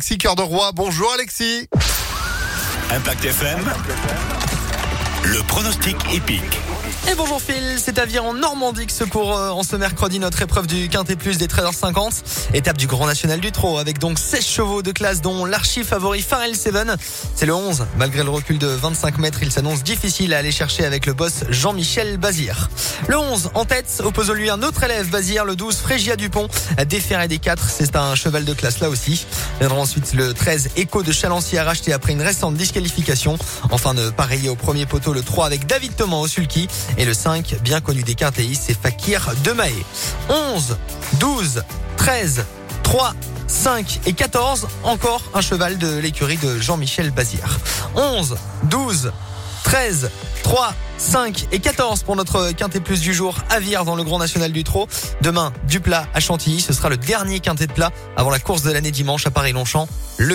Alexis Cœur de Roi. Bonjour Alexis. Impact FM. Le pronostic épique. Et bonjour Phil, c'est à en Normandie que se court euh, en ce mercredi notre épreuve du Quintet Plus des 13h50. Étape du Grand National du Trot avec donc 16 chevaux de classe dont l'archi favori Farrell Seven. C'est le 11. Malgré le recul de 25 mètres, il s'annonce difficile à aller chercher avec le boss Jean-Michel Bazir. Le 11 en tête oppose lui un autre élève Bazir, le 12 Frégia Dupont. Déféré des 4, c'est un cheval de classe là aussi. Viendra ensuite le 13 Echo de Chalancier racheté après une récente disqualification. Enfin de au premier poteau le 3 avec David Thomas au sulky. Et le 5, bien connu des quintéistes, c'est Fakir Demae. 11, 12, 13, 3, 5 et 14, encore un cheval de l'écurie de Jean-Michel Bazir. 11, 12, 13, 3, 5 et 14 pour notre quintet plus du jour à Vire dans le Grand National du Trot. Demain, du plat à Chantilly. Ce sera le dernier quintet de plat avant la course de l'année dimanche à Paris-Longchamp.